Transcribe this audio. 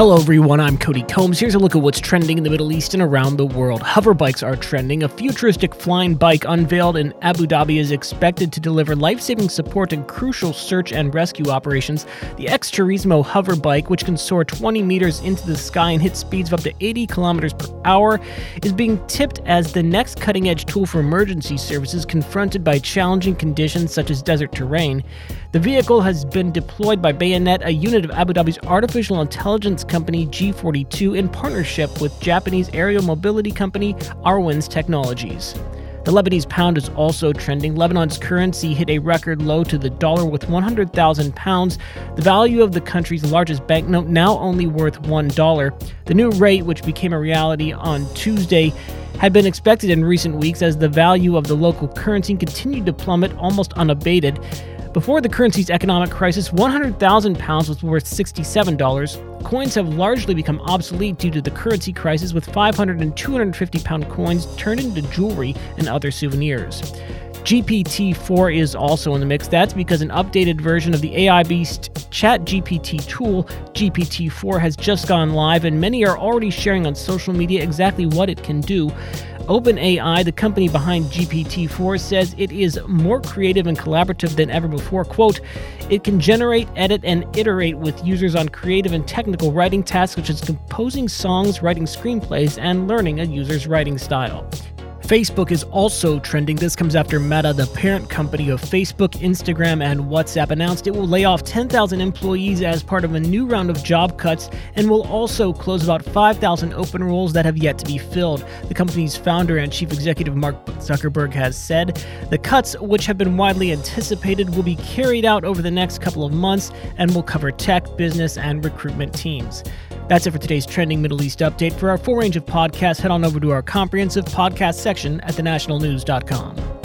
Hello, everyone. I'm Cody Combs. Here's a look at what's trending in the Middle East and around the world. Hover bikes are trending. A futuristic flying bike unveiled in Abu Dhabi is expected to deliver life saving support in crucial search and rescue operations. The Xturismo hover bike, which can soar 20 meters into the sky and hit speeds of up to 80 kilometers per hour, is being tipped as the next cutting edge tool for emergency services confronted by challenging conditions such as desert terrain. The vehicle has been deployed by Bayanat, a unit of Abu Dhabi's artificial intelligence company G42 in partnership with Japanese aerial mobility company Arwins Technologies. The Lebanese pound is also trending. Lebanon's currency hit a record low to the dollar with 100,000 pounds. The value of the country's largest banknote now only worth $1. The new rate, which became a reality on Tuesday, had been expected in recent weeks as the value of the local currency continued to plummet almost unabated. Before the currency's economic crisis, 100,000 pounds was worth $67. Coins have largely become obsolete due to the currency crisis, with 500 and 250 pound coins turned into jewelry and other souvenirs. GPT 4 is also in the mix. That's because an updated version of the AI beast ChatGPT tool, GPT 4, has just gone live, and many are already sharing on social media exactly what it can do. OpenAI, the company behind GPT-4, says it is more creative and collaborative than ever before. Quote, it can generate, edit, and iterate with users on creative and technical writing tasks such as composing songs, writing screenplays, and learning a user's writing style. Facebook is also trending. This comes after Meta, the parent company of Facebook, Instagram, and WhatsApp, announced it will lay off 10,000 employees as part of a new round of job cuts and will also close about 5,000 open roles that have yet to be filled. The company's founder and chief executive, Mark Zuckerberg, has said the cuts, which have been widely anticipated, will be carried out over the next couple of months and will cover tech, business, and recruitment teams. That's it for today's trending Middle East update. For our full range of podcasts, head on over to our comprehensive podcast section at thenationalnews.com.